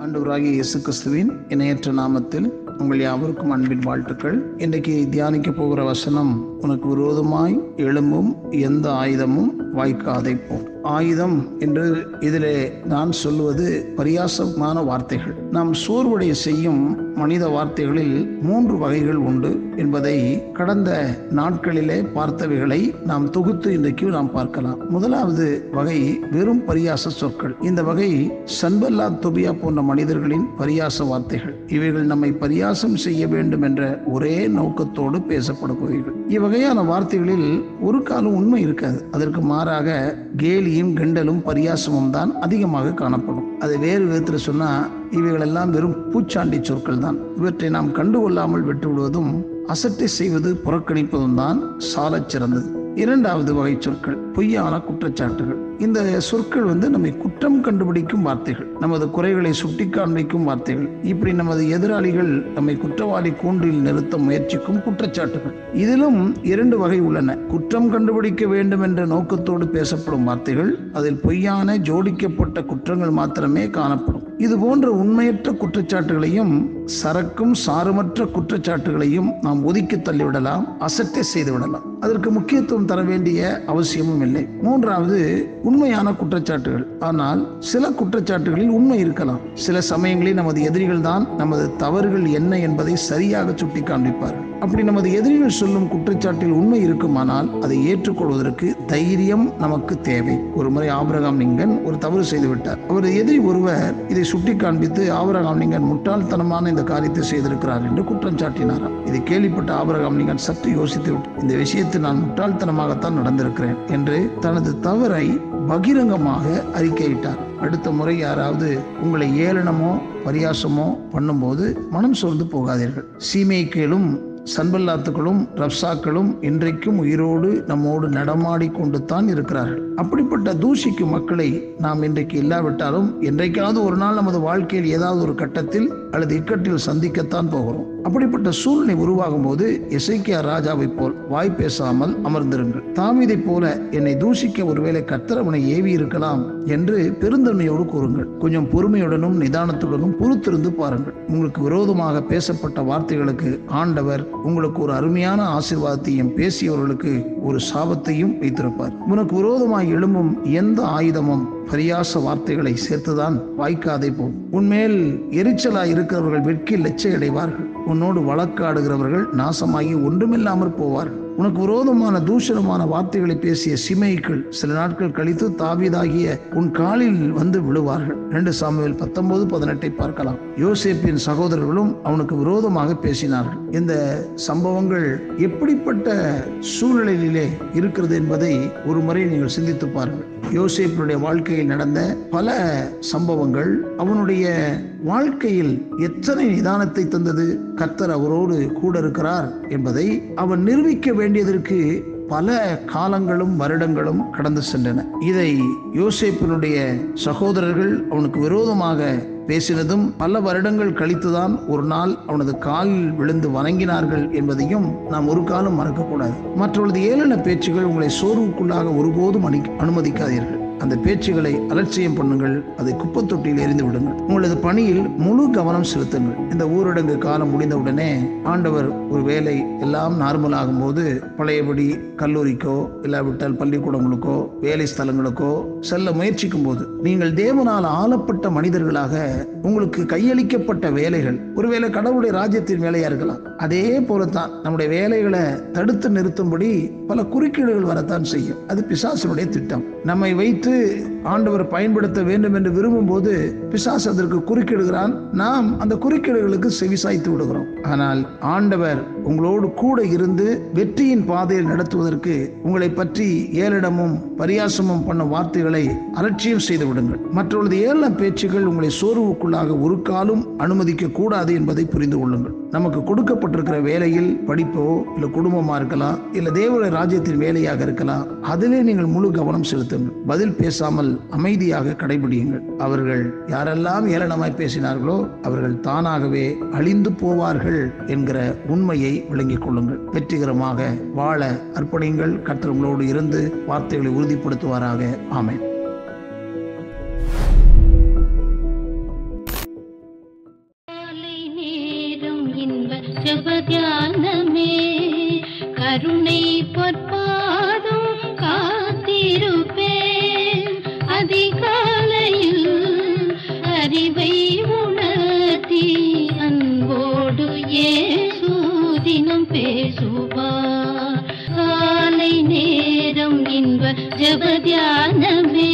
ஆண்டவராகிய இயேசு கிறிஸ்துவின் இணையற்ற நாமத்தில் உங்கள் யாவருக்கும் அன்பின் வாழ்த்துக்கள். இன்றைக்கு தியானிக்க போகிற வசனம் உனக்கு விரோதமாய் எழும்பும் எந்த ஆயுதமும் வாய்க்காதை போ ஆயுதம் என்று இதிலே நான் சொல்லுவது பரியாசமான வார்த்தைகள். நாம் சோர்வடைய செய்யும் மனித வார்த்தைகளில் மூன்று வகைகள் உண்டு என்பதை கடந்த நாட்களிலே பார்த்தவைகளை நாம் தொகுத்து இன்றைக்கு நாம் பார்க்கலாம். முதலாவது வகை வெறும் பரியாச சொற்கள். இந்த வகை சன்பல்லா தொபியா போன்ற மனிதர்களின் பரியாச வார்த்தைகள். இவைகள் நம்மை பரியாசம் செய்ய வேண்டும் என்ற ஒரே நோக்கத்தோடு பேசப்படுபவைகள். இவ்வகையான வார்த்தைகளில் ஒரு காலம் உண்மை இருக்காது. அதற்கு மாறாக கேலியும் கிண்டலும் பரியாசமும் தான் அதிகமாக காணப்படும். அது வேறு விதத்தில் சொன்னால் இவைகளெல்லாம் வெறும் பூச்சாண்டி சொற்கள் தான். இவற்றை நாம் கண்டுகொள்ளாமல் விட்டுவிடுவதும் அசட்டை செய்வது புறக்கணிப்பதும் தான் சாலச் சிறந்தது. இரண்டாவது வகை சொற்கள் பொய்யான குற்றச்சாட்டுகள். இந்த சொற்கள் வந்து நம்மை குற்றம் கண்டுபிடிக்கும் வார்த்தைகள் நமது குறைகளை சுட்டி காண்பிக்கும் வார்த்தைகள். இப்படி நமது எதிராளிகள் நம்மை குற்றவாளி கூண்டில் நிறுத்த முயற்சிக்கும் குற்றச்சாட்டுகள். இதிலும் இரண்டு வகை உள்ளன. குற்றம் கண்டுபிடிக்க வேண்டும் என்ற நோக்கத்தோடு பேசப்படும் வார்த்தைகள் அதில் பொய்யான ஜோடிக்கப்பட்ட குற்றங்கள் மாத்திரமே காணப்படும். இது போன்ற உண்மையற்ற குற்றச்சாட்டுகளையும் சரக்கும் சாருமற்ற குற்றச்சாட்டுகளையும் நாம் ஒதுக்கி தள்ளிவிடலாம் அசட்டை செய்து விடலாம். அதற்கு முக்கியத்துவம் தர வேண்டிய அவசியமும் இல்லை. மூன்றாவது உண்மையான குற்றச்சாட்டுகள். ஆனால் சில குற்றச்சாட்டுகளில் உண்மை இருக்கலாம். சில சமயங்களில் நமது எதிரிகள் தான் நமது தவறுகள் என்ன என்பதை சரியாக சுட்டி காண்பிப்பார்கள் அப்படி நமது எதிரிகள் சொல்லும் குற்றச்சாட்டில் உண்மை இருக்குமானால் அதை ஏற்றுக்கொள்வதற்கு தைரியம் நமக்கு தேவை. ஒரு முறை ஆபரகாம் லிங்கன் ஒரு தவறு செய்துவிட்டார். அவர் அவரது எதிரி ஒருவர் இதை சுட்டி காண்பித்து ஆபரகாம் லிங்கன் முட்டாள்தனமான இந்த காரியத்தை செய்திருக்கிறார் என்று குற்றம் சாட்டினாராம். இதை கேள்விப்பட்ட ஆபரகாம் லிங்கன் சற்று யோசித்து விட்டு இந்த விஷயத்தில் நான் முட்டாள்தனமாகத்தான் நடந்திருக்கிறேன் என்று தனது தவறை பகிரங்கமாக அறிக்கையிட்டார். அடுத்த முறை யாராவது உங்களை ஏளனமோ பரியாசமோ பண்ணும்போது மனம் சோர்ந்து போகாதீர்கள். சீமைக்கேளும் சன்பல்லாத்துக்களும் ரப்சாக்களும் இன்றைக்கும் உயிரோடு நம்மோடு நடமாடி கொண்டு தான் இருக்கிறார்கள். அப்படிப்பட்ட தூசிக்கும் மக்களை நாம் இன்றைக்கு இல்லாவிட்டாலும் என்றைக்காவது ஒரு நாள் நமது வாழ்க்கையில் ஏதாவது ஒரு கட்டத்தில் அல்லது இக்கட்டில் சந்திக்கத்தான் போகிறோம். அப்படிப்பட்ட சூழ்நிலை உருவாகும் போது இசைக்கியா ராஜாவை போல் வாய் பேசாமல் அமர்ந்திருங்கள். தாமிதை போல என்னை தூஷிக்க ஒருவேளை கத்திரவனை ஏவி இருக்கலாம் என்று பெருந்தன்மையோடு கூறுங்கள். கொஞ்சம் பொறுமையுடனும் நிதானத்துடனும் பொறுத்திருந்து பாருங்கள். உங்களுக்கு விரோதமாக பேசப்பட்ட வார்த்தைகளுக்கு ஆண்டவர் உங்களுக்கு ஒரு அருமையான ஆசீர்வாதத்தையும் பேசியவர்களுக்கு ஒரு சாபத்தையும் வைத்திருப்பார். உனக்கு விரோதமாக எழும்பும் எந்த ஆயுதமும் பரியாச வார்த்தைகளை சேர்த்துதான் வாய்க்காதே போகும். உன்மேல் எரிச்சலாய் இருக்கிறவர்கள் வெட்கி லட்சை அடைவார்கள் உன்னோடு வழக்காடுகிறவர்கள் நாசமாகி ஒன்றுமில்லாமற் போவார் உனக்கு விரோதமான தூஷணமான வார்த்தைகளை பேசிய சிமைக்கள் சில நாட்கள் கழித்து தாவிதாகிய உன் காலில் வந்து விழுவார்கள். ரெண்டு சாமுவேல் பத்தொன்பது பதினெட்டை பார்க்கலாம். யோசேப்பின் சகோதரர்களும் அவனுக்கு விரோதமாக பேசினார்கள். இந்த சம்பவங்கள் எப்படிப்பட்ட சூழ்நிலையிலே இருக்கிறது என்பதை ஒரு முறை நீங்கள் சிந்தித்து பாருங்கள். யோசேப்பினுடைய வாழ்க்கையில் நடந்த பல சம்பவங்கள் அவனுடைய வாழ்க்கையில் எத்தனை நிதானத்தை தந்தது கர்த்தர் அவரோடு கூட இருக்கிறார் என்பதை அவன் நிரூபிக்க வேண்டியதற்கு பல காலங்களும் வருடங்களும் கடந்து சென்றன. இதை யோசேப்பினுடைய சகோதரர்கள் அவனுக்கு விரோதமாக பேசினதும் பல வருடங்கள் கழித்துதான் ஒரு நாள் அவனது காலில் விழுந்து வணங்கினார்கள் என்பதையும் நாம் ஒரு காலம் மறக்கக்கூடாது. மற்றவர்களது ஏளன பேச்சுகள் உங்களை சோர்வுக்குள்ளாக ஒருபோதும் அனு அனுமதிக்காதீர்கள். அந்த பேச்சுகளை அலட்சியம் பண்ணுங்கள் அதை குப்பத்தொட்டியில் எரிந்து விடுங்கள். உங்களது பணியில் முழு கவனம் செலுத்துங்கள். இந்த ஊரடங்கு காலம் முடிந்தவுடனே ஆண்டவர் ஒரு வேலை எல்லாம் நார்மல் ஆகும்போது பழையபடி கல்லூரிக்கோ இல்லாவிட்டால் பள்ளிக்கூடங்களுக்கோ வேலை ஸ்தலங்களுக்கோ செல்ல முயற்சிக்கும் போது நீங்கள் தேவனால் ஆளப்பட்ட மனிதர்களாக உங்களுக்கு கையளிக்கப்பட்ட வேலைகள். ஒருவேளை கடவுளுடைய ராஜ்யத்தின் வேலையா இருக்கலாம். அதே போலத்தான் நம்முடைய வேலைகளை தடுத்து நிறுத்தும்படி பல குறுக்கீடுகள் வரத்தான் செய்யும். அது பிசாசனுடைய திட்டம். நம்மை வைத்து ஆண்டவர் பயன்படுத்த வேண்டும் என்று விரும்பும் போது பிசாஸ் அதற்கு குறுக்கிடுகிறான். நாம் அந்த குறுக்கீடுகளுக்கு செவிசாய்த்து விடுகிறோம். ஆனால் ஆண்டவர் உங்களோடு கூட இருந்து வெற்றியின் பாதையில் நடத்துவதற்கு உங்களை பற்றி ஏளிடமும் பரியாசமும் பண்ண வார்த்தைகளை அலட்சியம் செய்து விடுங்கள். மற்றவர்களது ஏளன பேச்சுகள் உங்களை சோர்வுக்குள்ளாக ஒரு காலும் அனுமதிக்க கூடாது என்பதை புரிந்து கொள்ளுங்கள். நமக்கு கொடுக்கப்பட்டிருக்கிற வேலையில் படிப்போ இல்லை குடும்பமாக இருக்கலாம் இல்லை தேவனுடைய ராஜ்யத்தின் வேலையாக இருக்கலாம் அதிலே நீங்கள் முழு கவனம் செலுத்துங்கள் பதில் பேசாமல் அமைதியாக கடைபிடியுங்கள். அவர்கள் யாரெல்லாம் ஏளனமாய் பேசினார்களோ அவர்கள் தானாகவே அழிந்து போவார்கள் என்கிற உண்மையை விளங்கிக் கொள்ளுங்கள். வெற்றிகரமாக வாழ அர்ப்பணிங்கள் கர்த்தர்களோடு இருந்து வார்த்தைகளை உறுதிப்படுத்துவாராக. ஆமேன். ஜபத்தியானமே கருணை பொற்பாதும் காத்திருப்பேன். அதிகாலையில் அறிவை உணர்த்தி அன்போடு ஏ சூதினம் பேசுவா காலை நேரம் இன்ப ஜபத்தியானமே